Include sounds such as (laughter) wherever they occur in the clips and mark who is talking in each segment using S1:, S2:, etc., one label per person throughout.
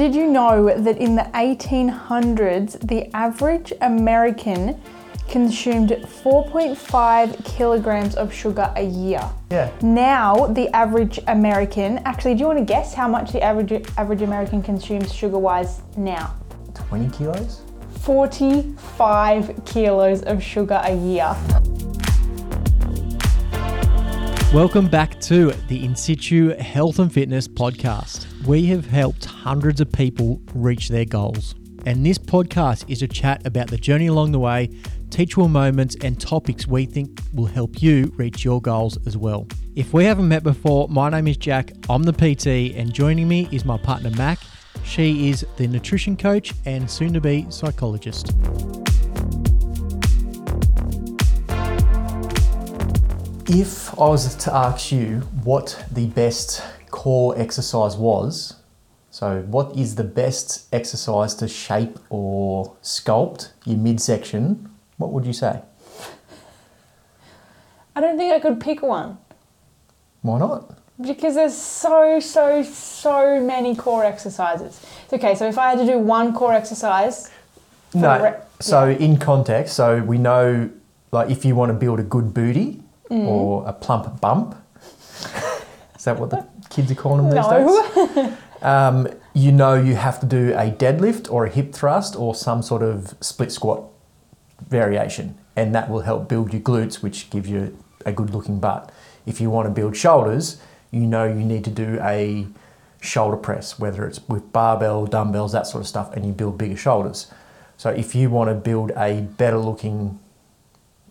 S1: Did you know that in the 1800s, the average American consumed 4.5 kilograms of sugar a year?
S2: Yeah.
S1: Now, the average American, actually, do you want to guess how much the average average American consumes sugar-wise now?
S2: 20 kilos?
S1: 45 kilos of sugar a year.
S3: Welcome back to the In Situ Health and Fitness podcast. We have helped hundreds of people reach their goals. And this podcast is a chat about the journey along the way, teachable moments, and topics we think will help you reach your goals as well. If we haven't met before, my name is Jack, I'm the PT, and joining me is my partner Mack. She is the nutrition coach and soon to be psychologist.
S2: If I was to ask you what the best core exercise was, so what is the best exercise to shape or sculpt your midsection, what would you say?
S1: I don't think I could pick one
S2: Why not?
S1: because there's so, so, so many core exercises. It's okay, so if I had to do one core exercise,
S2: No.
S1: re-
S2: So in context, so we know like if you want to build a good booty mm. or a plump bump, is that what the kids are calling them these
S1: No.
S2: days? Um, you know you have to do a deadlift or a hip thrust or some sort of split squat variation, and that will help build your glutes, which gives you a good looking butt. If you want to build shoulders, you know you need to do a shoulder press, whether it's with barbell, dumbbells, that sort of stuff, and you build bigger shoulders. So if you want to build a better looking,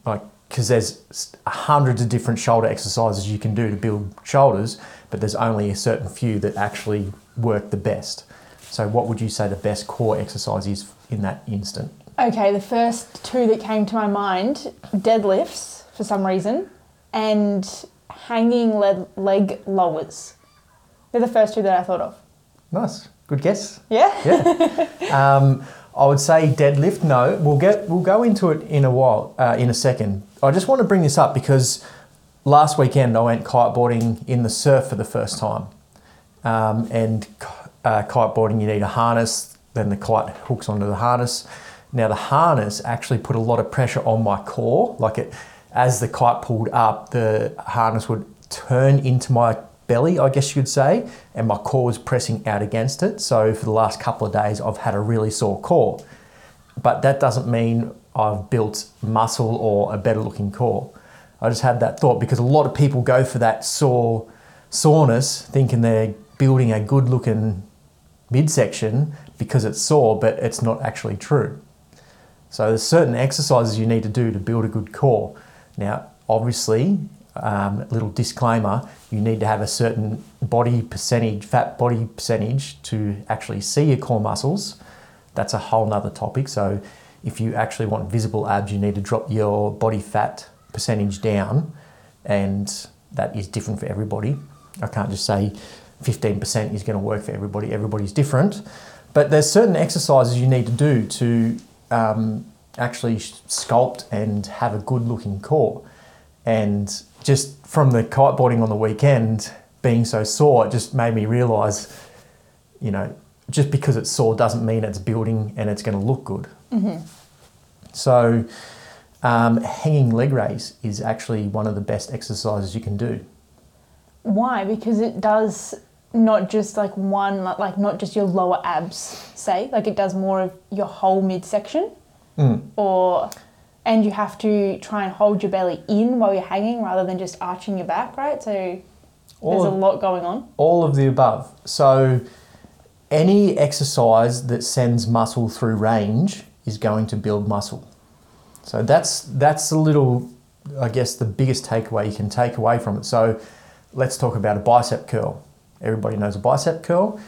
S2: like, because there's hundreds of different shoulder exercises you can do to build shoulders, but there's only a certain few that actually work the best. So what would you say the best core exercise is in that instant?
S1: Okay, the first two that came to my mind deadlifts for some reason and hanging leg, leg lowers. They're the first two that I thought of.
S2: Nice, good guess.
S1: Yeah?
S2: Yeah. (laughs) um, I would say deadlift. No, we'll get we'll go into it in a while, uh, in a second. I just want to bring this up because last weekend I went kiteboarding in the surf for the first time, um, and uh, kiteboarding you need a harness. Then the kite hooks onto the harness. Now the harness actually put a lot of pressure on my core. Like it, as the kite pulled up, the harness would turn into my belly, I guess you could say, and my core was pressing out against it. So for the last couple of days, I've had a really sore core. But that doesn't mean I've built muscle or a better looking core. I just had that thought because a lot of people go for that sore soreness, thinking they're building a good looking midsection because it's sore, but it's not actually true. So there's certain exercises you need to do to build a good core. Now, obviously, um, little disclaimer: you need to have a certain body percentage, fat body percentage, to actually see your core muscles. That's a whole nother topic. So, if you actually want visible abs, you need to drop your body fat percentage down, and that is different for everybody. I can't just say 15% is going to work for everybody. Everybody's different, but there's certain exercises you need to do to um, actually sculpt and have a good looking core. And just from the kiteboarding on the weekend being so sore, it just made me realize, you know, just because it's sore doesn't mean it's building and it's going to look good. So, um, hanging leg raise is actually one of the best exercises you can do.
S1: Why? Because it does not just like one, like- not just your lower abs, say, like it does more of your whole midsection,
S2: Mm.
S1: or and you have to try and hold your belly in while you're hanging rather than just arching your back, right? So there's
S2: All
S1: a lot going on.
S2: All of the above. So, any exercise that sends muscle through range is going to build muscle. So that's that's a little, I guess, the biggest takeaway you can take away from it. So, let's talk about a bicep curl. Everybody knows a bicep curl.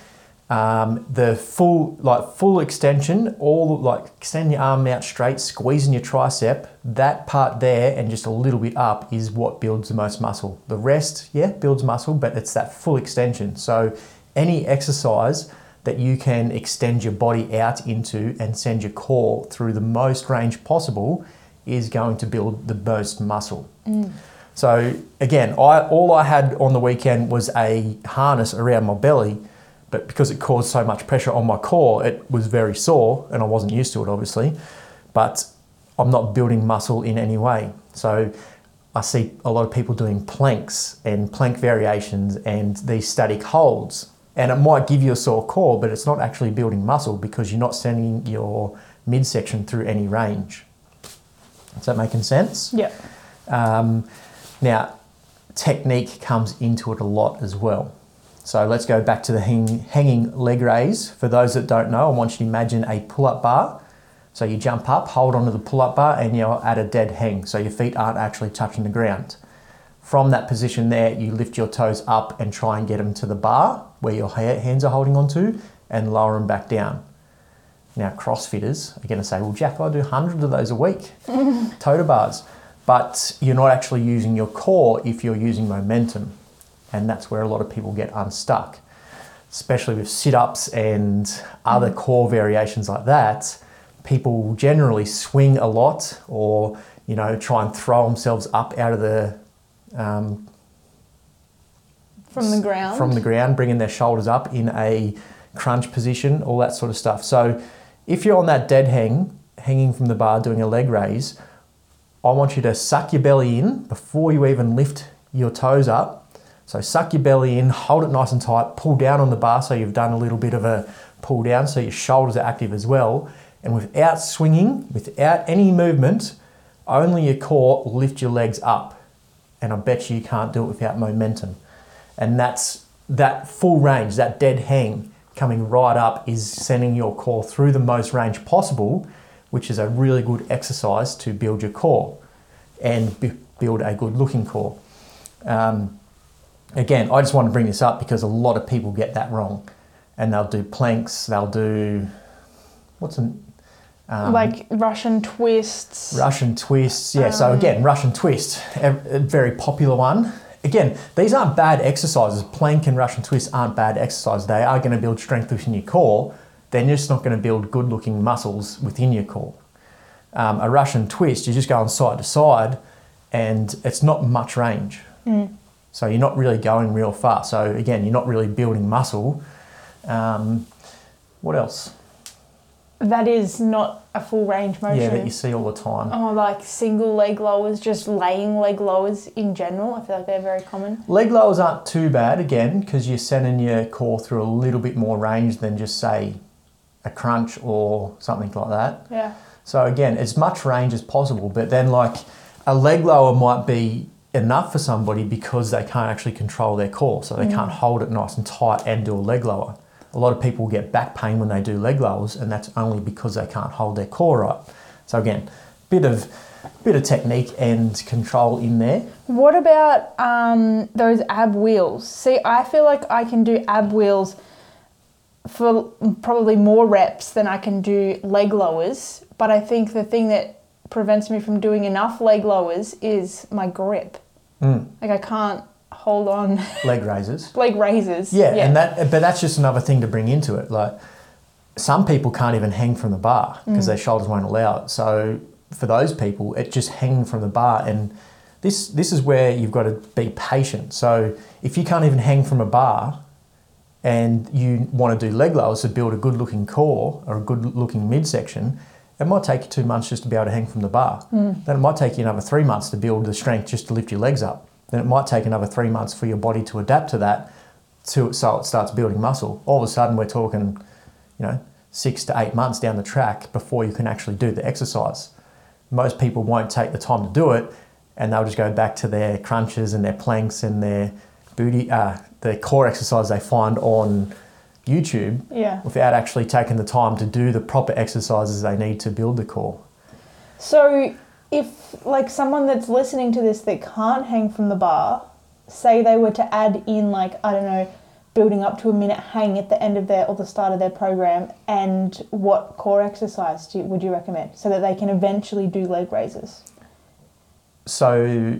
S2: Um, the full like full extension, all like extend your arm out straight, squeezing your tricep. That part there and just a little bit up is what builds the most muscle. The rest, yeah, builds muscle, but it's that full extension. So any exercise that you can extend your body out into and send your core through the most range possible is going to build the most muscle. Mm. So again, I all I had on the weekend was a harness around my belly, but because it caused so much pressure on my core, it was very sore, and I wasn't used to it, obviously. But I'm not building muscle in any way. So I see a lot of people doing planks and plank variations and these static holds. And it might give you a sore core, but it's not actually building muscle because you're not sending your midsection through any range. Is that making sense?
S1: Yeah.
S2: Um, now, technique comes into it a lot as well. So let's go back to the hang, hanging leg raise. For those that don't know, I want you to imagine a pull up bar. So you jump up, hold onto the pull up bar, and you're at a dead hang. So your feet aren't actually touching the ground. From that position there, you lift your toes up and try and get them to the bar where your hands are holding onto and lower them back down. Now, CrossFitters are going to say, well, Jack, I do hundreds of those a week, (laughs) toter bars. But you're not actually using your core if you're using momentum. And that's where a lot of people get unstuck, especially with sit ups and other core variations like that. People generally swing a lot or, you know, try and throw themselves up out of the um,
S1: From the ground.
S2: from the ground, bringing their shoulders up in a crunch position, all that sort of stuff. So, if you're on that dead hang, hanging from the bar, doing a leg raise, I want you to suck your belly in before you even lift your toes up. So, suck your belly in, hold it nice and tight, pull down on the bar so you've done a little bit of a pull down so your shoulders are active as well. And without swinging, without any movement, only your core, lift your legs up. And I bet you you can't do it without momentum and that's that full range, that dead hang coming right up is sending your core through the most range possible, which is a really good exercise to build your core and b- build a good looking core. Um, again, I just want to bring this up because a lot of people get that wrong and they'll do planks, they'll do what's an um,
S1: like Russian twists.
S2: Russian twists, yeah. so again, Russian twist, a very popular one. Again, these aren't bad exercises. Plank and Russian twist aren't bad exercises. They are going to build strength within your core. They're just not going to build good-looking muscles within your core. Um, a Russian twist, you're just going side to side, and it's not much range. So you're not really going real far. So again, you're not really building muscle. Um, what else?
S1: That is not a full range motion.
S2: Yeah, that you see all the time.
S1: Oh, like single leg lowers, just laying leg lowers in general. I feel like they're very common.
S2: Leg lowers aren't too bad again because you're sending your core through a little bit more range than just say a crunch or something like that.
S1: Yeah.
S2: So again, as much range as possible, but then like a leg lower might be enough for somebody because they can't actually control their core, so they mm. can't hold it nice and tight and do a leg lower. A lot of people get back pain when they do leg lowers, and that's only because they can't hold their core right. So again, bit of bit of technique and control in there.
S1: What about um, those ab wheels? See, I feel like I can do ab wheels for probably more reps than I can do leg lowers. But I think the thing that prevents me from doing enough leg lowers is my grip.
S2: Mm.
S1: Like I can't hold on
S2: Leg raises. (laughs)
S1: leg raises.
S2: Yeah, and that but that's just another thing to bring into it. Like some people can't even hang from the bar because their mm. shoulders won't allow it. So for those people, it just hanging from the bar and this this is where you've got to be patient. So if you can't even hang from a bar and you want to do leg lowers to build a good looking core or a good looking midsection, it might take you two months just to be able to hang from the bar. Mm. Then it might take you another three months to build the strength just to lift your legs up. Then it might take another three months for your body to adapt to that to so it starts building muscle. All of a sudden we're talking, you know, six to eight months down the track before you can actually do the exercise. Most people won't take the time to do it and they'll just go back to their crunches and their planks and their booty uh, the core exercise they find on YouTube
S1: Yeah.
S2: without actually taking the time to do the proper exercises they need to build the core.
S1: So, if like someone that's listening to this that can't hang from the bar, say they were to add in like I don't know, building up to a minute hang at the end of their or the start of their program, and what core exercise do, would you recommend so that they can eventually do leg raises?
S2: So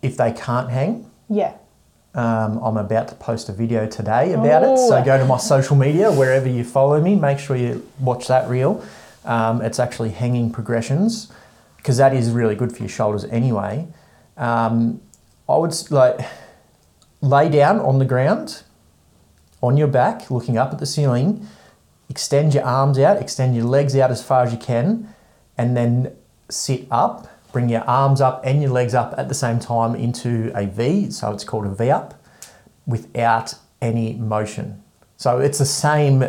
S2: if they can't hang,
S1: Yeah.
S2: Um, I'm about to post a video today about it. So go to my social media, wherever you follow me, make sure you watch that reel. Um, it's actually hanging progressions because that is really good for your shoulders anyway. Um, I would like lay down on the ground on your back, looking up at the ceiling. Extend your arms out, extend your legs out as far as you can, and then sit up. Bring your arms up and your legs up at the same time into a V, so it's called a V up, without any motion. So it's the same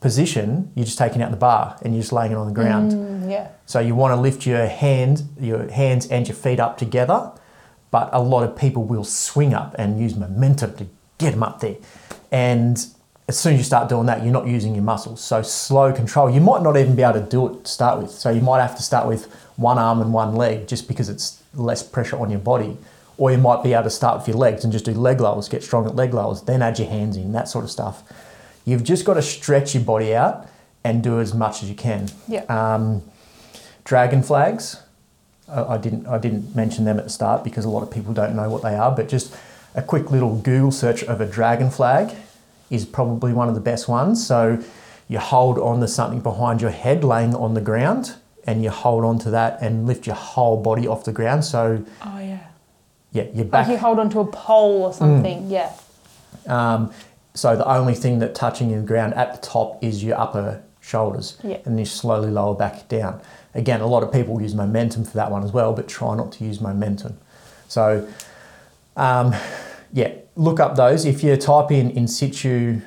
S2: position, you're just taking out the bar and you're just laying it on the ground.
S1: Mm, yeah.
S2: So you want to lift your hand, your hands and your feet up together, but a lot of people will swing up and use momentum to get them up there. And as soon as you start doing that, you're not using your muscles. So slow control. You might not even be able to do it to start with. So you might have to start with one arm and one leg just because it's less pressure on your body. Or you might be able to start with your legs and just do leg lowers, get strong at leg lowers, then add your hands in, that sort of stuff. You've just got to stretch your body out and do as much as you can.
S1: Yeah.
S2: Um, dragon flags. I I didn't I didn't mention them at the start because a lot of people don't know what they are. But just a quick little Google search of a dragon flag is probably one of the best ones. So you hold on to something behind your head, laying on the ground, and you hold on to that and lift your whole body off the ground. So
S1: Oh yeah.
S2: yeah, your
S1: Like you hold onto a pole or something. Yeah.
S2: Um, so the only thing that touching the ground at the top is your upper shoulders,
S1: Yeah.
S2: and you slowly lower back down. Again, a lot of people use momentum for that one as well, but try not to use momentum. So, um, yeah, look up those. If you type in in situ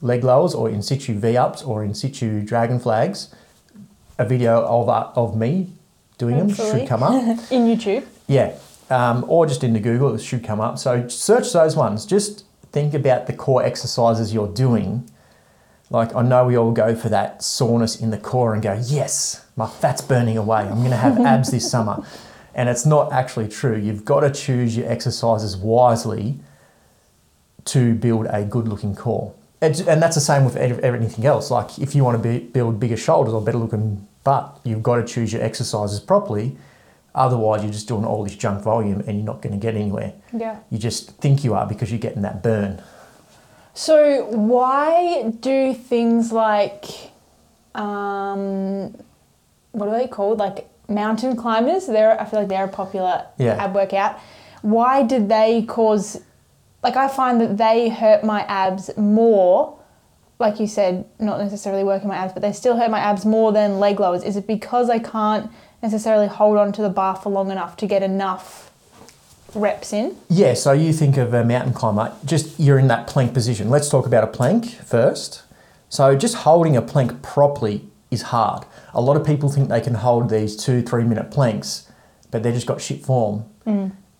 S2: leg lowers or in situ V ups or in situ dragon flags, a video of uh, of me doing them should come up. (laughs)
S1: In YouTube.
S2: Yeah, um, or just into Google, it should come up. So search those ones. Just think about the core exercises you're doing. Like I know we all go for that soreness in the core and go, yes, my fat's burning away. I'm going to have abs this (laughs) summer. And it's not actually true. You've got to choose your exercises wisely to build a good looking core. And and that's the same with everything else. Like if you want to be, build bigger shoulders or better looking butt, you've got to choose your exercises properly. Otherwise, you're just doing all this junk volume and you're not going to get anywhere.
S1: Yeah.
S2: You just think you are because you're getting that burn.
S1: So why do things like um what are they called? Like mountain climbers, they're I feel like they're a popular
S2: Yeah.
S1: ab workout. Why did they cause like I find that they hurt my abs more like you said, not necessarily working my abs, but they still hurt my abs more than leg lowers. Is it because I can't necessarily hold on to the bar for long enough to get enough reps in?
S2: Yeah, so you think of a mountain climber, just you're in that plank position. Let's talk about a plank first. So just holding a plank properly is hard. A lot of people think they can hold these two, three minute planks, but they've just got shit form.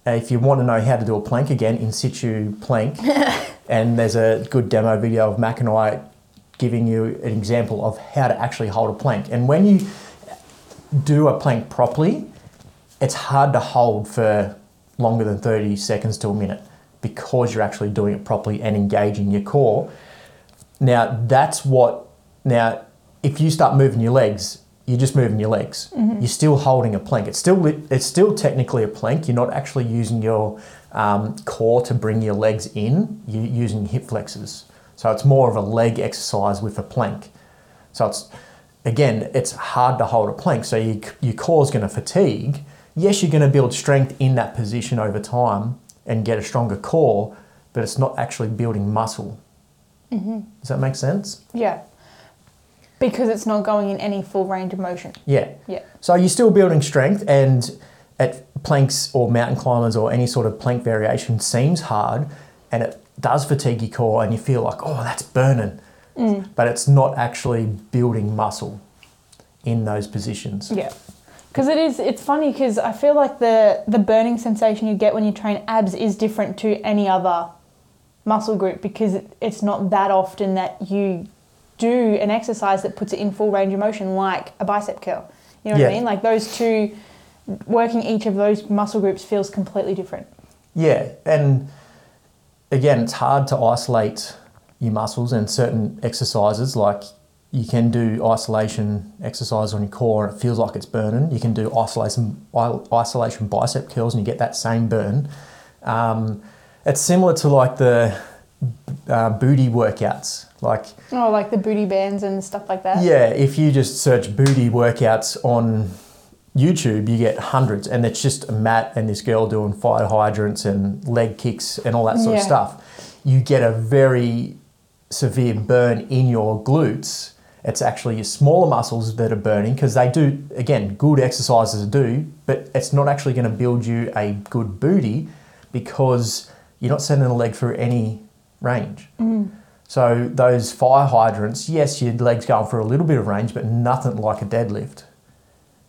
S2: Uh, if you want to know how to do a plank again, in situ plank, (laughs) and there's a good demo video of Mack and I giving you an example of how to actually hold a plank. And when you do a plank properly, it's hard to hold for longer than 30 seconds to a minute because you're actually doing it properly and engaging your core. Now, that's what, now, if you start moving your legs, you're just moving your legs. You're still holding a plank. It's still, it's still technically a plank. You're not actually using your um, core to bring your legs in, you're using hip flexors. So it's more of a leg exercise with a plank. So it's again, it's hard to hold a plank. So you, your is going to fatigue. Yes, you're going to build strength in that position over time and get a stronger core, but it's not actually building muscle. Mm-hmm. Does that make sense?
S1: Yeah. Because it's not going in any full range of motion.
S2: Yeah.
S1: Yeah.
S2: So you're still building strength, and at planks or mountain climbers or any sort of plank variation seems hard, and it does fatigue your core, and you feel like, oh, that's burning, mm. but it's not actually building muscle in those positions.
S1: Yeah. Because it is, it's funny because I feel like the, the burning sensation you get when you train abs is different to any other muscle group because it, it's not that often that you do an exercise that puts it in full range of motion like a bicep curl. You know what I mean? Like those two, working each of those muscle groups feels completely different.
S2: Yeah, and again, it's hard to isolate your muscles and certain exercises. Like you can do isolation exercise on your core, and it feels like it's burning. You can do isolation isolation bicep curls, and you get that same burn. Um, it's similar to like the uh, booty workouts. Like
S1: Oh, like the booty bands and stuff like that.
S2: yeah, if you just search booty workouts on YouTube, you get hundreds, and it's just a mat and this girl doing fire hydrants and leg kicks and all that sort
S1: Yeah.
S2: of stuff. You get a very severe burn in your glutes. It's actually your smaller muscles that are burning because they do, again, good exercises do, but it's not actually going to build you a good booty because you're not sending the leg through any range. Mm. So those fire hydrants, yes, your legs going for a little bit of range, but nothing like a deadlift.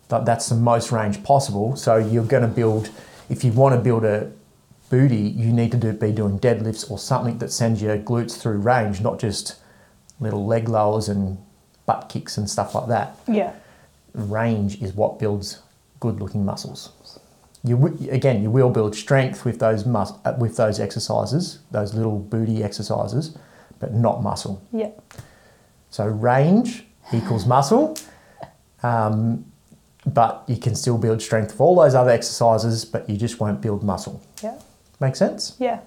S2: That- That's the most range possible. So you're going to build, if you want to build a booty, you need to do, be doing deadlifts or something that sends your glutes through range, not just little leg lowers and butt kicks and stuff like that.
S1: Yeah.
S2: Range is what builds good-looking muscles. You again, you will build strength with those mus- uh, with those exercises, those little booty exercises, but not muscle.
S1: Yeah.
S2: So range equals muscle, um, but you can still build strength with all those other exercises, but you just won't build muscle.
S1: Yeah.
S2: Make sense?
S1: Yeah.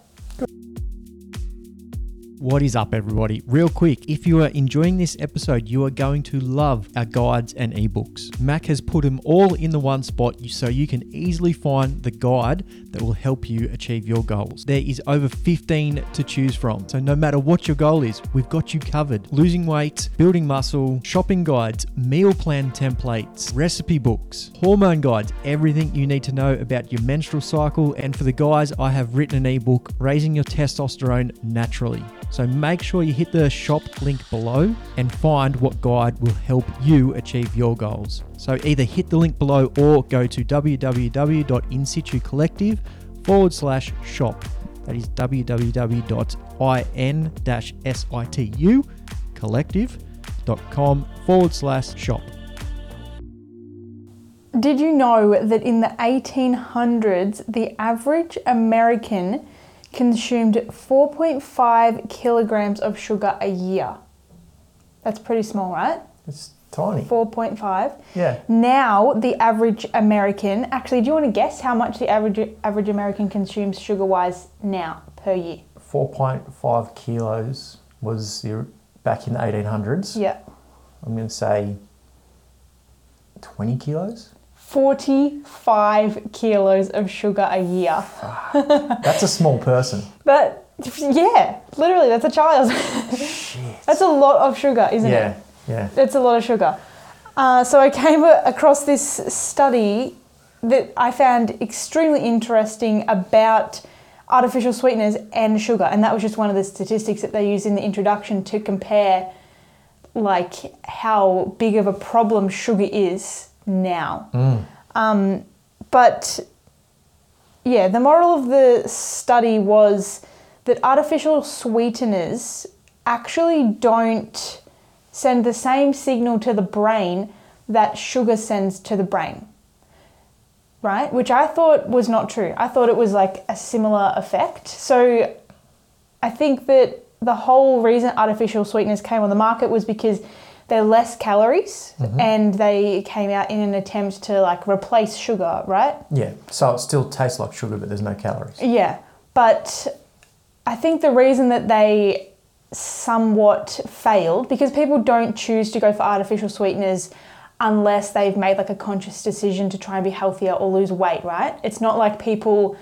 S3: What is up, everybody? Real quick, if you are enjoying this episode, you are going to love our guides and ebooks. Mack has put them all in the one spot so you can easily find the guide that will help you achieve your goals. There is over 15 to choose from, so no matter what your goal is, we've got you covered. Losing weight, building muscle, shopping guides, meal plan templates, recipe books, hormone guides, everything you need to know about your menstrual cycle. And for the guys, I have written an ebook, Raising Your Testosterone Naturally. So make sure you hit the shop link below and find what guide will help you achieve your goals. So either hit the link below or go to www.insitucollective forward slash shop. That is www.in-situ collective.com forward slash shop.
S1: Did you know that in the 1800s, the average American consumed 4.5 kilograms of sugar a year? That's pretty small, right?
S2: It's tiny.
S1: 4.5.
S2: Yeah.
S1: Now, the average American, actually, do you want to guess how much the average average American consumes sugar wise now per year?
S2: 4.5 kilos was the, back in the 1800s.
S1: Yeah.
S2: I'm going to say 20 kilos.
S1: 45 kilos of sugar a year.
S2: That's a small person. (laughs)
S1: But yeah, literally, that's a child. that's a lot of sugar, isn't it?
S2: Yeah, yeah.
S1: It's a lot of sugar. Uh, so I came across this study that I found extremely interesting about artificial sweeteners and sugar, and that was just one of the statistics that they used in the introduction to compare, like how big of a problem sugar is now. Um, but yeah, the moral of the study was that artificial sweeteners actually don't send the same signal to the brain that sugar sends to the brain. Right? Which I thought was not true. I thought it was like a similar effect. So I think that the whole reason artificial sweeteners came on the market was because they're less calories mm-hmm. and they came out in an attempt to like replace sugar, right?
S2: Yeah, so it still tastes like sugar, but there's no calories.
S1: Yeah, but I think the reason that they somewhat failed because people don't choose to go for artificial sweeteners unless they've made like a conscious decision to try and be healthier or lose weight, right? It's not like people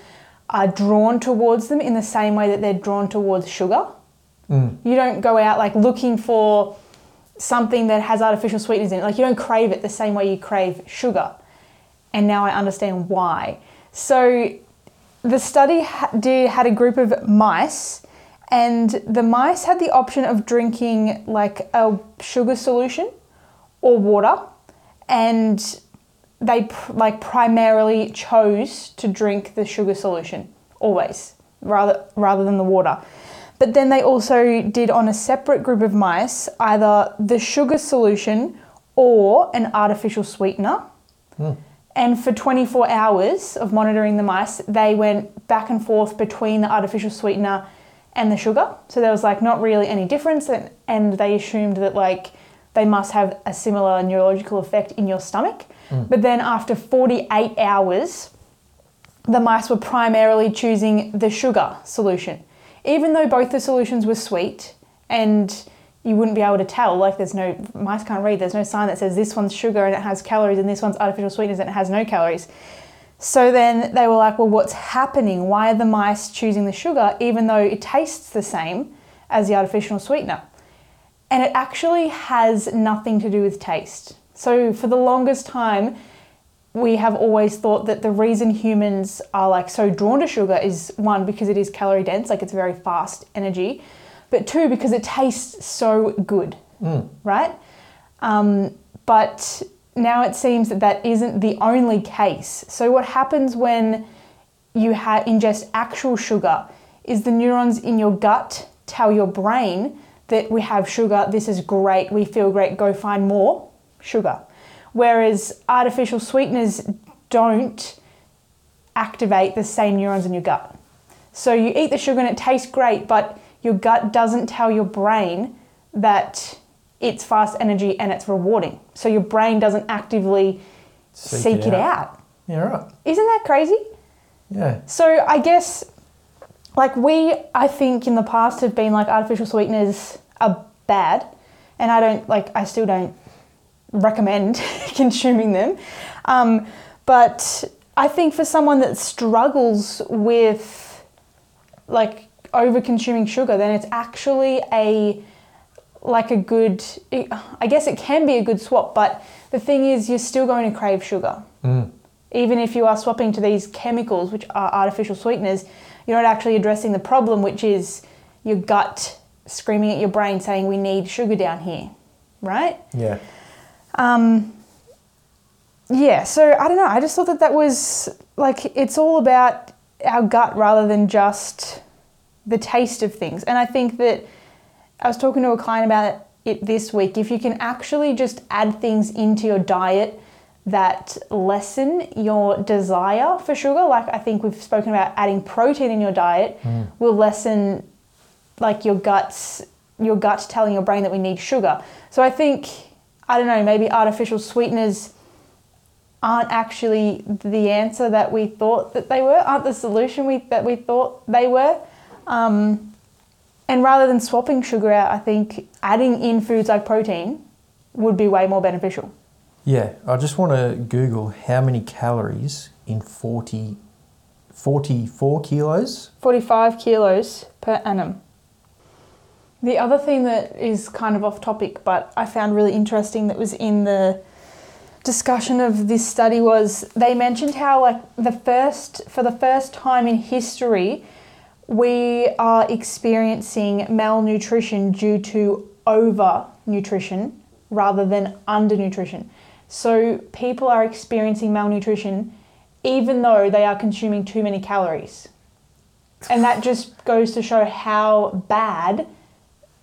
S1: are drawn towards them in the same way that they're drawn towards sugar. Mm. You don't go out like looking for something that has artificial sweeteners in it. Like you don't crave it the same way you crave sugar. And now I understand why. So the study had a group of mice, and the mice had the option of drinking like a sugar solution or water, and they like primarily chose to drink the sugar solution always rather rather than the water. But then they also did on a separate group of mice either the sugar solution or an artificial sweetener. Hmm. And for 24 hours of monitoring the mice, they went back and forth between the artificial sweetener and the sugar. So there was like not really any difference, and, and they assumed that like they must have a similar neurological effect in your stomach. Hmm. But then after 48 hours, the mice were primarily choosing the sugar solution. Even though both the solutions were sweet and you wouldn't be able to tell, like there's no, mice can't read, there's no sign that says this one's sugar and it has calories and this one's artificial sweeteners and it has no calories. So then they were like, well, what's happening? Why are the mice choosing the sugar even though it tastes the same as the artificial sweetener. And it actually has nothing to do with taste. So, for the longest time, we have always thought that the reason humans are like so drawn to sugar is one because it is calorie dense like it's very fast energy but two because it tastes so good right? Um, but now it seems that that isn't the only case. So what happens when you ha- ingest actual sugar is the neurons in your gut tell your brain that we have sugar this is great we feel great go find more sugar whereas artificial sweeteners don't activate the same neurons in your gut. So you eat the sugar and it tastes great, but your gut doesn't tell your brain that it's fast energy and it's rewarding. So your brain doesn't actively
S2: Seek
S1: seek,
S2: it
S1: it,
S2: out.
S1: out.
S2: Yeah, right.
S1: Isn't that crazy?
S2: Yeah.
S1: So I guess, like we, I think in the past have been like artificial sweeteners are bad, and I don't like. I still don't recommend (laughs) consuming them. Um, but I think for someone that struggles with like over consuming sugar, then it's actually a like a good. I guess it can be a good swap, but the thing is, you're still going to crave sugar even if you are swapping to these chemicals, which are artificial sweeteners, you're not actually addressing the problem, which is your gut screaming at your brain saying, We need sugar down here, right?
S2: Yeah.
S1: Um, yeah, so I don't know. I just thought that that was like it's all about our gut rather than just the taste of things. And I think that I was talking to a client about it this week. If you can actually just add things into your diet that lessen your desire for sugar, like I think we've spoken about adding protein in your diet, will lessen like your guts your gut telling your brain that we need sugar. So I think I don't know, maybe artificial sweeteners aren't actually the answer that we thought that they were, aren't the solution we that we thought they were. Um, and rather than swapping sugar out, I think adding in foods like protein would be way more beneficial.
S2: Yeah. I just want to Google how many calories in 40, 44 kilos.
S1: 45 kilos per annum. The other thing that is kind of off topic, but I found really interesting that was in the discussion of this study was they mentioned how like the first for the first time in history we are experiencing malnutrition due to over nutrition rather than undernutrition. So people are experiencing malnutrition even though they are consuming too many calories. And that just goes to show how bad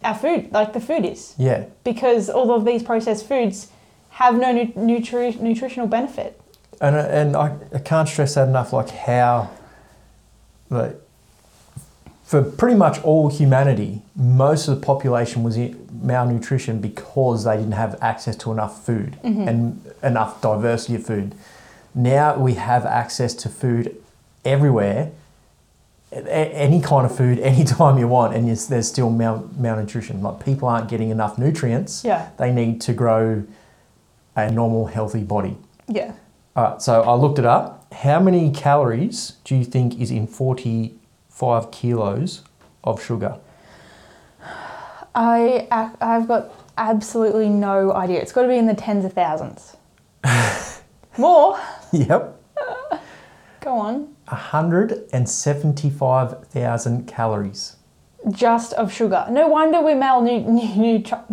S1: our food, like the food is.
S2: Yeah.
S1: Because all of these processed foods have no nu- nutri- nutritional benefit.
S2: And, uh, and I, I can't stress that enough, like how, like, for pretty much all humanity, most of the population was in malnutrition because they didn't have access to enough food mm-hmm. and enough diversity of food. Now we have access to food everywhere, any kind of food, (laughs) anytime you want, and there's still mal- malnutrition. Like people aren't getting enough nutrients.
S1: Yeah.
S2: They need to grow a normal, healthy body.
S1: Yeah.
S2: All right, so I looked it up. How many calories do you think is in 45 kilos of sugar?
S1: I, I've got absolutely no idea. It's got to be in the tens of thousands. (laughs) More?
S2: Yep.
S1: Go on.
S2: 175,000 calories.
S1: Just of sugar. No wonder we're malnourished. (laughs)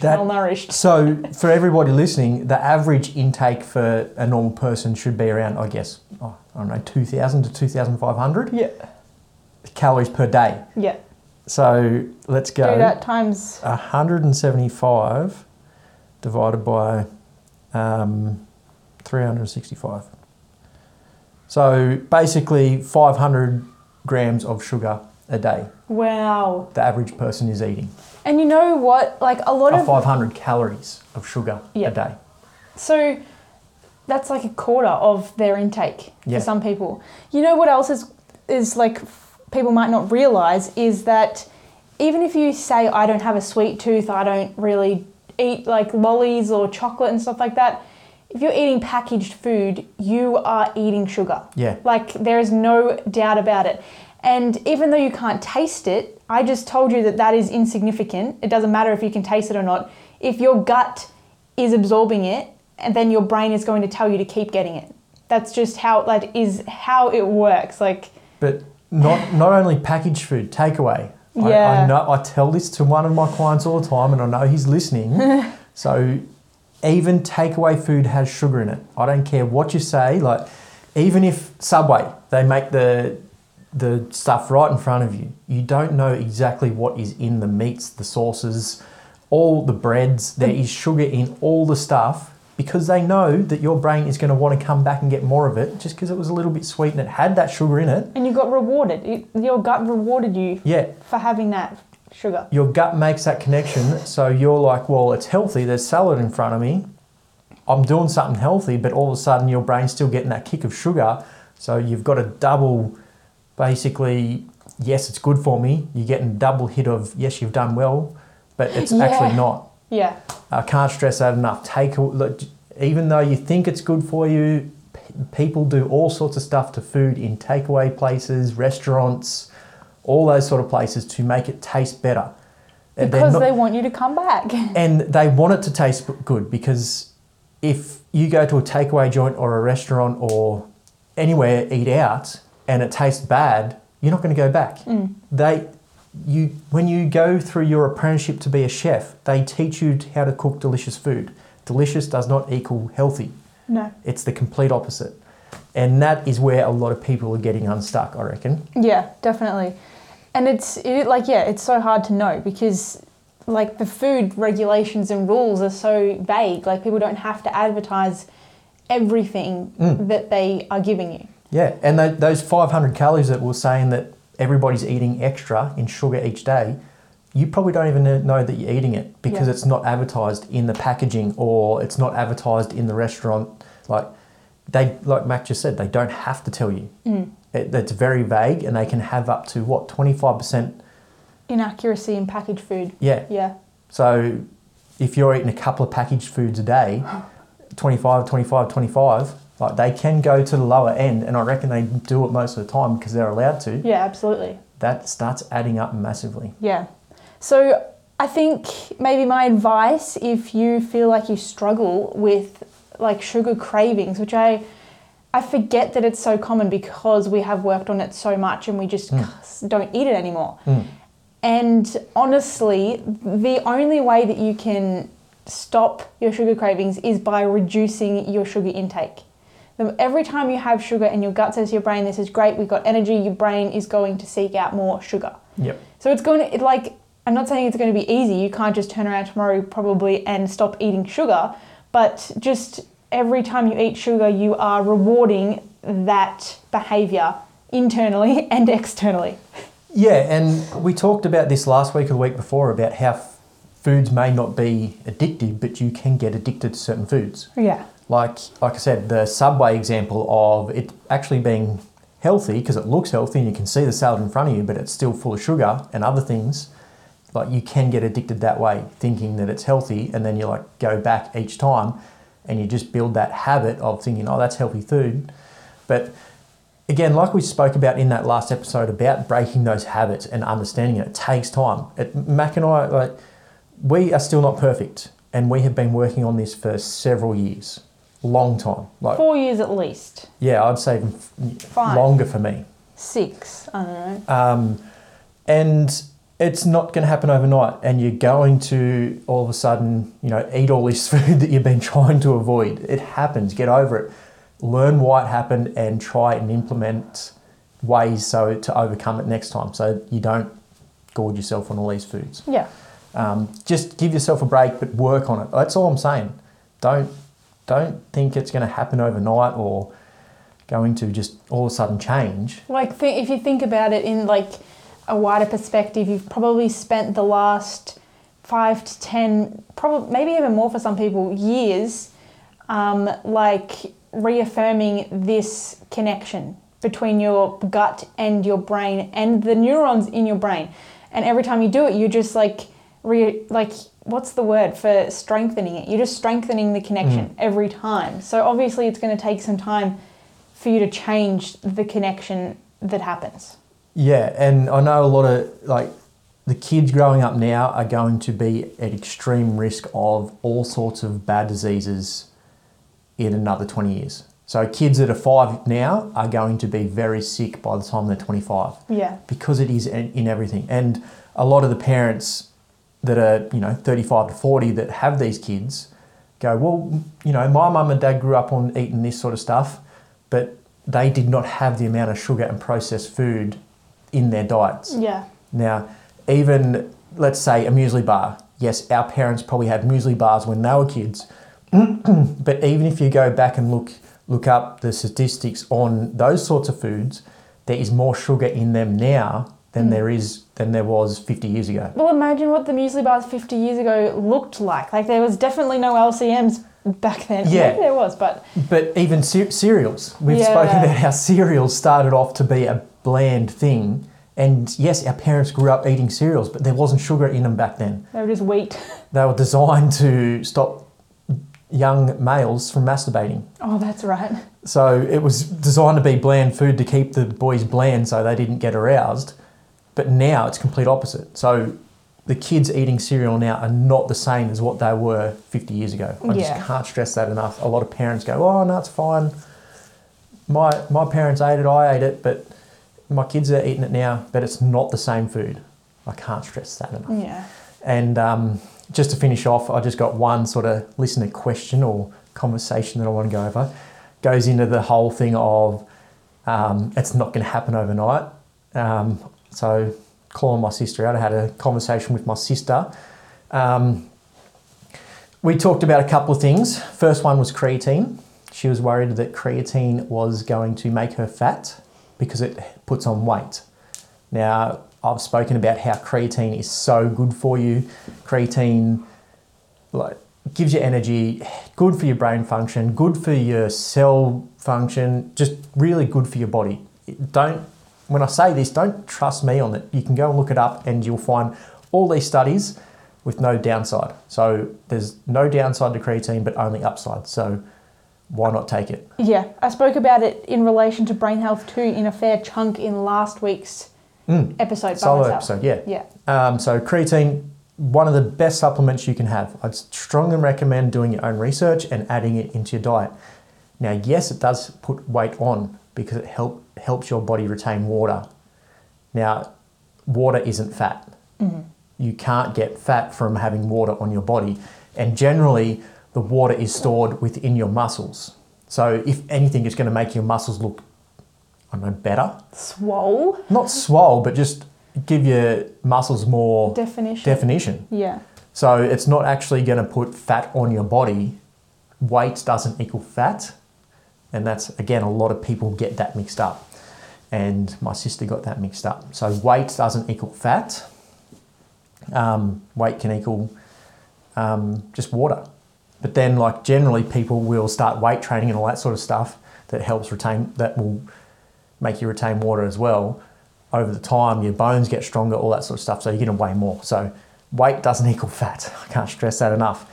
S1: Malnourished.
S2: So, for everybody listening, the average intake for a normal person should be around, I guess, oh, I don't know, 2,000 to 2,500
S1: Yeah.
S2: calories per day.
S1: Yeah.
S2: So, let's go.
S1: Do that times.
S2: 175 divided by um, 365. So basically 500 grams of sugar a day
S1: Wow.
S2: the average person is eating.
S1: And you know what? Like a lot of
S2: 500 calories of sugar
S1: Yeah.
S2: a day.
S1: So that's like a quarter of their intake
S2: Yeah.
S1: for some people. You know what else is is like people might not realize is that even if you say I don't have a sweet tooth, I don't really eat like lollies or chocolate and stuff like that. If you're eating packaged food, you are eating sugar.
S2: Yeah.
S1: Like there is no doubt about it. And even though you can't taste it, I just told you that that is insignificant. It doesn't matter if you can taste it or not. If your gut is absorbing it, and then your brain is going to tell you to keep getting it. That's just how like is how it works. Like
S2: But not not only packaged food, takeaway. I, I
S1: Yeah.
S2: know I tell this to one of my clients all the time, and I know he's listening. (laughs) so even takeaway food has sugar in it. I don't care what you say. Like even if Subway they make the the stuff right in front of you, you don't know exactly what is in the meats, the sauces, all the breads. There is sugar in all the stuff because they know that your brain is going to want to come back and get more of it just because it was a little bit sweet and it had that sugar in it.
S1: and you got rewarded. It, your gut rewarded you
S2: Yeah,
S1: for having that sugar.
S2: your gut makes that connection. So you're like, well, it's healthy. There's salad in front of me. I'm doing something healthy, but all of a sudden your brain's still getting that kick of sugar. So you've got a double, basically, yes, it's good for me. You're getting a double hit of, yes, you've done well, but it's (laughs)
S1: Yeah.
S2: actually not.
S1: Yeah.
S2: I can't stress that enough. Take look, even though you think it's good for you, p- people do all sorts of stuff to food in takeaway places, restaurants, all those sort of places to make it taste better.
S1: Because
S2: not-
S1: they want you to come back. (laughs)
S2: and they want it to taste good because if you go to a takeaway joint or a restaurant or anywhere eat out and it tastes bad, you're not going to go back. Mm. They you when you go through your apprenticeship to be a chef, they teach you how to cook delicious food. Delicious does not equal healthy.
S1: No.
S2: It's the complete opposite. And that is where a lot of people are getting unstuck, I reckon.
S1: Yeah, definitely. And it's it, like yeah, it's so hard to know because like the food regulations and rules are so vague. Like people don't have to advertise everything
S2: Mm.
S1: that they are giving you.
S2: Yeah, and tho- those 500 calories that we're saying that everybody's eating extra in sugar each day, you probably don't even know that you're eating it because
S1: Yeah.
S2: it's not advertised in the packaging or it's not advertised in the restaurant. Like they, like Mack just said, they don't have to tell you.
S1: Mm.
S2: It, it's very vague, and they can have up to what 25%.
S1: Inaccuracy in packaged food.
S2: Yeah.
S1: Yeah.
S2: So if you're eating a couple of packaged foods a day, 25, 25, 25, like they can go to the lower end, and I reckon they do it most of the time because they're allowed to.
S1: Yeah, absolutely.
S2: That starts adding up massively.
S1: Yeah. So I think maybe my advice if you feel like you struggle with like sugar cravings, which I I forget that it's so common because we have worked on it so much and we just don't eat it anymore.
S2: Mm.
S1: And honestly, the only way that you can stop your sugar cravings is by reducing your sugar intake. Every time you have sugar and your gut says to your brain, this is great, we've got energy, your brain is going to seek out more sugar.
S2: Yep.
S1: So it's going to, it like, I'm not saying it's going to be easy. You can't just turn around tomorrow probably and stop eating sugar, but just every time you eat sugar, you are rewarding that behavior internally (laughs) and externally.
S2: Yeah, and we talked about this last week or the week before about how f- foods may not be addictive, but you can get addicted to certain foods.
S1: Yeah.
S2: Like, like I said, the Subway example of it actually being healthy because it looks healthy and you can see the salad in front of you, but it's still full of sugar and other things. Like you can get addicted that way, thinking that it's healthy, and then you like go back each time, and you just build that habit of thinking, oh, that's healthy food. But again, like we spoke about in that last episode about breaking those habits and understanding it, it takes time. It, Mack and I, like, we are still not perfect, and we have been working on this for several years, long time. Like,
S1: Four years at least.
S2: yeah, I'd say
S1: Five.
S2: longer for me.
S1: Six. I don't know.
S2: Um, and it's not going to happen overnight, and you're going to all of a sudden, you know, eat all this (laughs) food that you've been trying to avoid. It happens. Get over it. Learn why it happened, and try and implement ways so to overcome it next time, so you don't gorge yourself on all these foods.
S1: Yeah.
S2: Um, just give yourself a break, but work on it. That's all I'm saying. Don't don't think it's going to happen overnight or going to just all of a sudden change.
S1: Like, th- if you think about it in like a wider perspective, you've probably spent the last five to ten, probably maybe even more for some people, years, um, like reaffirming this connection between your gut and your brain and the neurons in your brain. And every time you do it, you're just like re- like what's the word for strengthening it? You're just strengthening the connection every time. So obviously, it's going to take some time for you to change the connection that happens.
S2: Yeah, and I know a lot of like the kids growing up now are going to be at extreme risk of all sorts of bad diseases in another 20 years. So kids that are five now are going to be very sick by the time they're 25
S1: Yeah.
S2: because it is in in everything. And a lot of the parents that are, you know, 35 to 40 that have these kids go, well, you know, my mum and dad grew up on eating this sort of stuff, but they did not have the amount of sugar and processed food in their diets.
S1: Yeah.
S2: Now, even let's say a muesli bar. Yes, our parents probably had muesli bars when they were kids, (clears throat) but even if you go back and look look up the statistics on those sorts of foods, there is more sugar in them now than hmm. there is than there was 50 years ago.
S1: Well, imagine what the muesli bars 50 years ago looked like. Like, there was definitely no LCMs back then.
S2: Yeah.
S1: Maybe there was, but
S2: But even ce- cereals, we've
S1: Yeah.
S2: spoken about how cereals started off to be a bland thing. And yes, our parents grew up eating cereals, but there wasn't sugar in them back then.
S1: they were just wheat. (laughs)
S2: They were designed to stop young males from masturbating.
S1: Oh, that's right.
S2: So it was designed to be bland food to keep the boys bland so they didn't get aroused. But now it's complete opposite. So the kids eating cereal now are not the same as what they were 50 years ago. I
S1: Yeah.
S2: just can't stress that enough. A lot of parents go, "Oh, no, it's fine. My my parents ate it, I ate it, but my kids are eating it now, but it's not the same food." I can't stress that enough.
S1: Yeah.
S2: And um, just to finish off, I just got one sort of listener question or conversation that I want to go over. Goes into the whole thing of um, it's not going to happen overnight. Um, so, calling my sister out, I had a conversation with my sister. Um, we talked about a couple of things. First one was creatine. She was worried that creatine was going to make her fat because it puts on weight. Now, I've spoken about how creatine is so good for you. Creatine like gives you energy, good for your brain function, good for your cell function, just really good for your body. Don't when I say this, don't trust me on it. You can go and look it up and you'll find all these studies with no downside. So there's no downside to creatine but only upside. So why not take it?
S1: Yeah. I spoke about it in relation to brain health too in a fair chunk in last week's
S2: Mm.
S1: episode
S2: Solo episode, yeah.
S1: Yeah.
S2: Um, so creatine, one of the best supplements you can have. I'd strongly recommend doing your own research and adding it into your diet. Now, yes, it does put weight on because it help, helps your body retain water. Now, water isn't fat. You can't get fat from having water on your body. And generally, the water is stored within your muscles. So, if anything, it's going to make your muscles look, I don't know, better
S1: Swole
S2: not swole, but just give your muscles more
S1: definition.
S2: definition.
S1: yeah.
S2: So it's not actually going to put fat on your body. Weight doesn't equal fat. And that's, again, a lot of people get that mixed up. And my sister got that mixed up. So weight doesn't equal fat. Um, weight can equal um, just water. But then, like, generally, people will start weight training and all that sort of stuff that helps retain, that will make you retain water as well. Over the time, your bones get stronger, all that sort of stuff. So you're going to weigh more. So weight doesn't (laughs) equal fat. I can't stress that enough.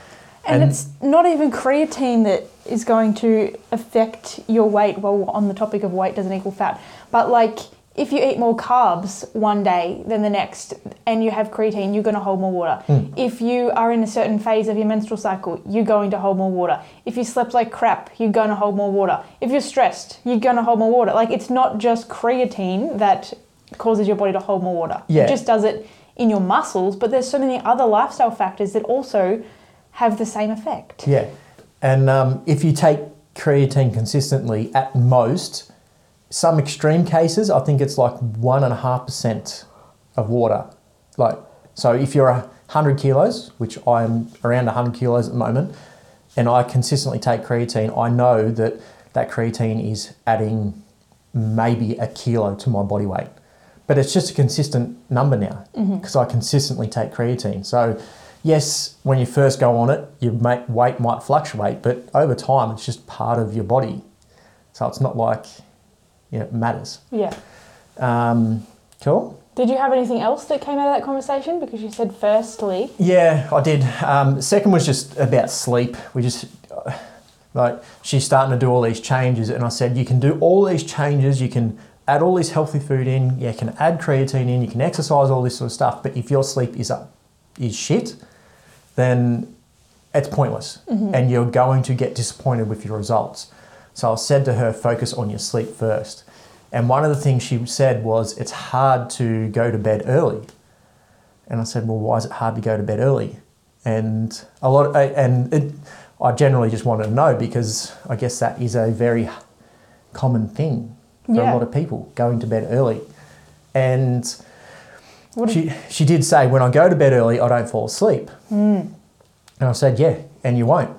S1: And, it's not even creatine that is going to affect your weight. Well, on the topic of weight doesn't equal fat, but like if you eat more carbs one day than the next and you have creatine, you're going to hold more water. If you are in a certain phase of your menstrual cycle, you're going to hold more water. If you slept like crap, you're going to hold more water. If you're stressed, you're going to hold more water. Like it's not just creatine that causes your body to hold more water.
S2: Yeah.
S1: It just does it in your muscles, but there's so many other lifestyle factors that also have the same effect.
S2: Yeah. And um, if you take creatine consistently, at most, some extreme cases, I think it's like 1.5% of water. Like, so if you're a 100 kilos, which I'm around 100 kilos at the moment, and I consistently take creatine, I know that that creatine is adding maybe a kilo to my body weight. But it's just a consistent number now mm-hmm. because I consistently take creatine. So, yes, when you first go on it, your weight might fluctuate, but over time, it's just part of your body. So it's not like you know, it matters.
S1: Yeah.
S2: Um, cool.
S1: Did you have anything else that came out of that conversation? Because you said firstly,
S2: Yeah, I did. Um, second was just about sleep. We just like she's starting to do all these changes, and I said you can do all these changes. You can add all this healthy food in, you can add creatine in, you can exercise, all this sort of stuff. But if your sleep is up, is shit, then it's pointless, and you're going to get disappointed with your results. So I said to her, focus on your sleep first. And one of the things she said was, it's hard to go to bed early. And I said, well, why is it hard to go to bed early? And a lot, and it, I generally just wanted to know because I guess that is a very common thing for
S1: Yeah.
S2: a lot of people going to bed early. And
S1: What
S2: she, she did say, when I go to bed early, I don't fall asleep. Hmm. And I said, yeah, and you won't.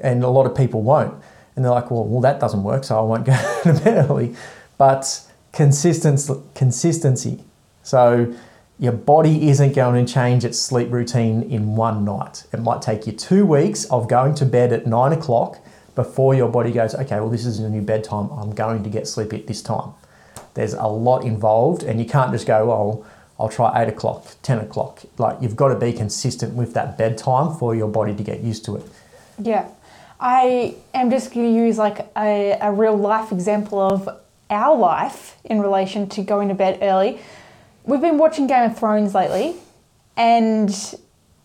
S2: And a lot of people won't. And they're like, well, well, that doesn't work, so I won't go (laughs) to bed early. But consistency, consistency. So your body isn't going to change its sleep routine in one night. It might take you two weeks of going to bed at nine o'clock before your body goes, okay, well, this is a new bedtime. I'm going to get sleepy at this time. There's a lot involved, and you can't just go, oh, I'll try eight o'clock, 10 o'clock. Like, you've got to be consistent with that bedtime for your body to get used to it.
S1: Yeah. I am just going to use like a, a real life example of our life in relation to going to bed early. We've been watching Game of Thrones lately and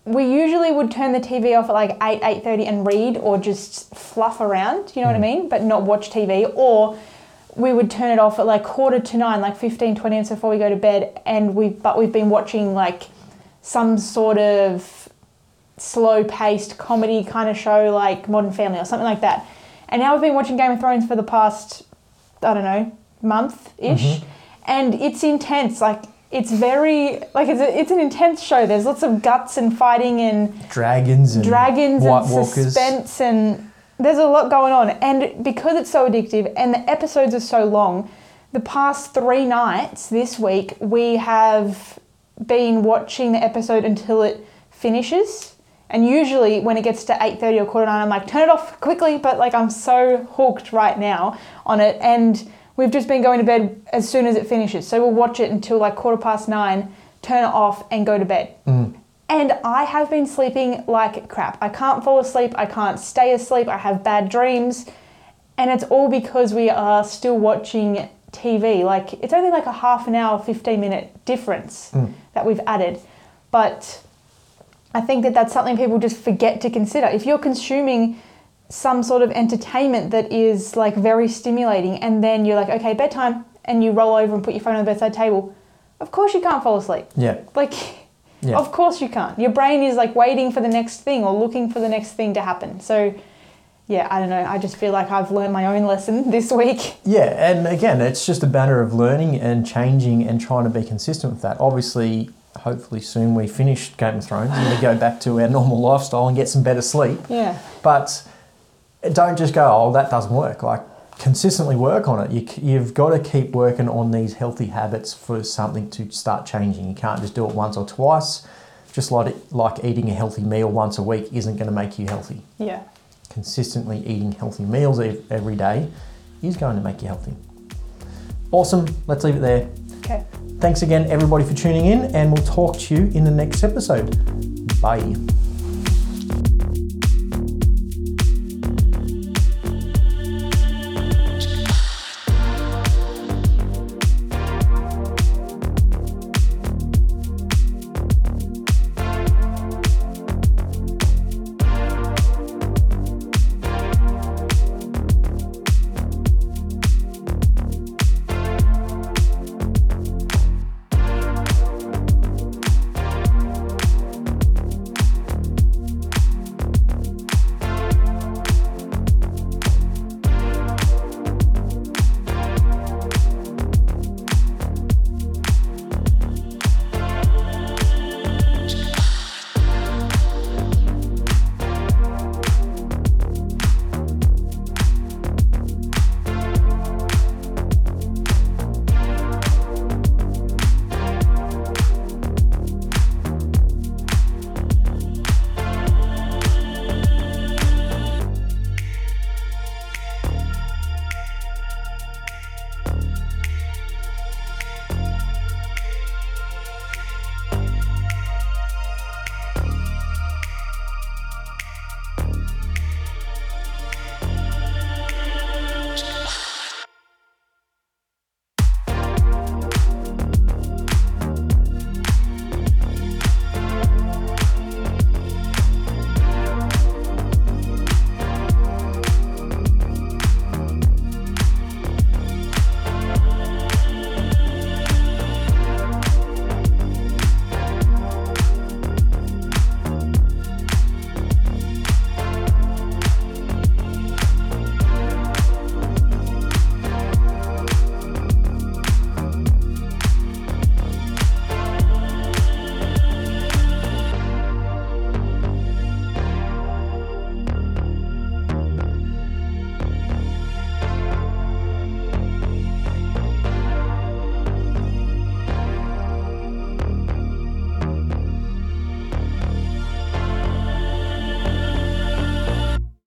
S1: we usually would turn the TV off at like 8, 8.30 and read or just fluff around, you know what I mm. mean? But not watch TV or we would turn it off at like quarter to nine, like 15, 20 minutes before we go to bed and we but we've been watching like some sort of slow paced comedy kind of show like Modern Family or something like that. And now we've been watching Game of Thrones for the past, I don't know, month ish. Mm-hmm. And it's intense. Like, it's very, like, it's, a, it's an intense show. There's lots of guts and fighting and
S2: Dragons and
S1: dragons
S2: White
S1: and
S2: Walkers.
S1: suspense and there's a lot going on and because it's so addictive and the episodes are so long the past three nights this week we have been watching the episode until it finishes and usually when it gets to 8.30 or quarter 9 i'm like turn it off quickly but like i'm so hooked right now on it and we've just been going to bed as soon as it finishes so we'll watch it until like quarter past 9 turn it off and go to bed mm. and I have been sleeping like crap. I can't fall asleep. I can't stay asleep. I have bad dreams. And it's all because we are still watching TV. Like, it's only like a half an hour, 15 minute difference mm. that we've added. But I think that that's something people just forget to consider. If you're consuming some sort of entertainment that is like very stimulating, and then you're like, okay, bedtime, and you roll over and put your phone on the bedside table, of course you can't fall asleep.
S2: Yeah.
S1: Like,
S2: Yeah.
S1: of course you can't. Your brain is like waiting for the next thing or looking for the next thing to happen. So, yeah, I don't know. I just feel like I've learned my own lesson (laughs) this week.
S2: Yeah, and again, it's just a matter of learning and changing and trying to be consistent with that. Obviously, hopefully soon we finish Game of Thrones and we go back to our normal lifestyle and get some better sleep.
S1: Yeah.
S2: But don't just go, oh, that doesn't work. Like, consistently work on it. You you've got to keep working on these healthy habits for something to start changing. You can't just do it once or twice. Just like, like eating a healthy meal once a week isn't going to make you healthy.
S1: Yeah.
S2: Consistently eating healthy meals every day is going to make you healthy. Awesome. Let's leave it there.
S1: Okay.
S2: Thanks again, everybody, for tuning in, and we'll talk to you in the next episode. Bye.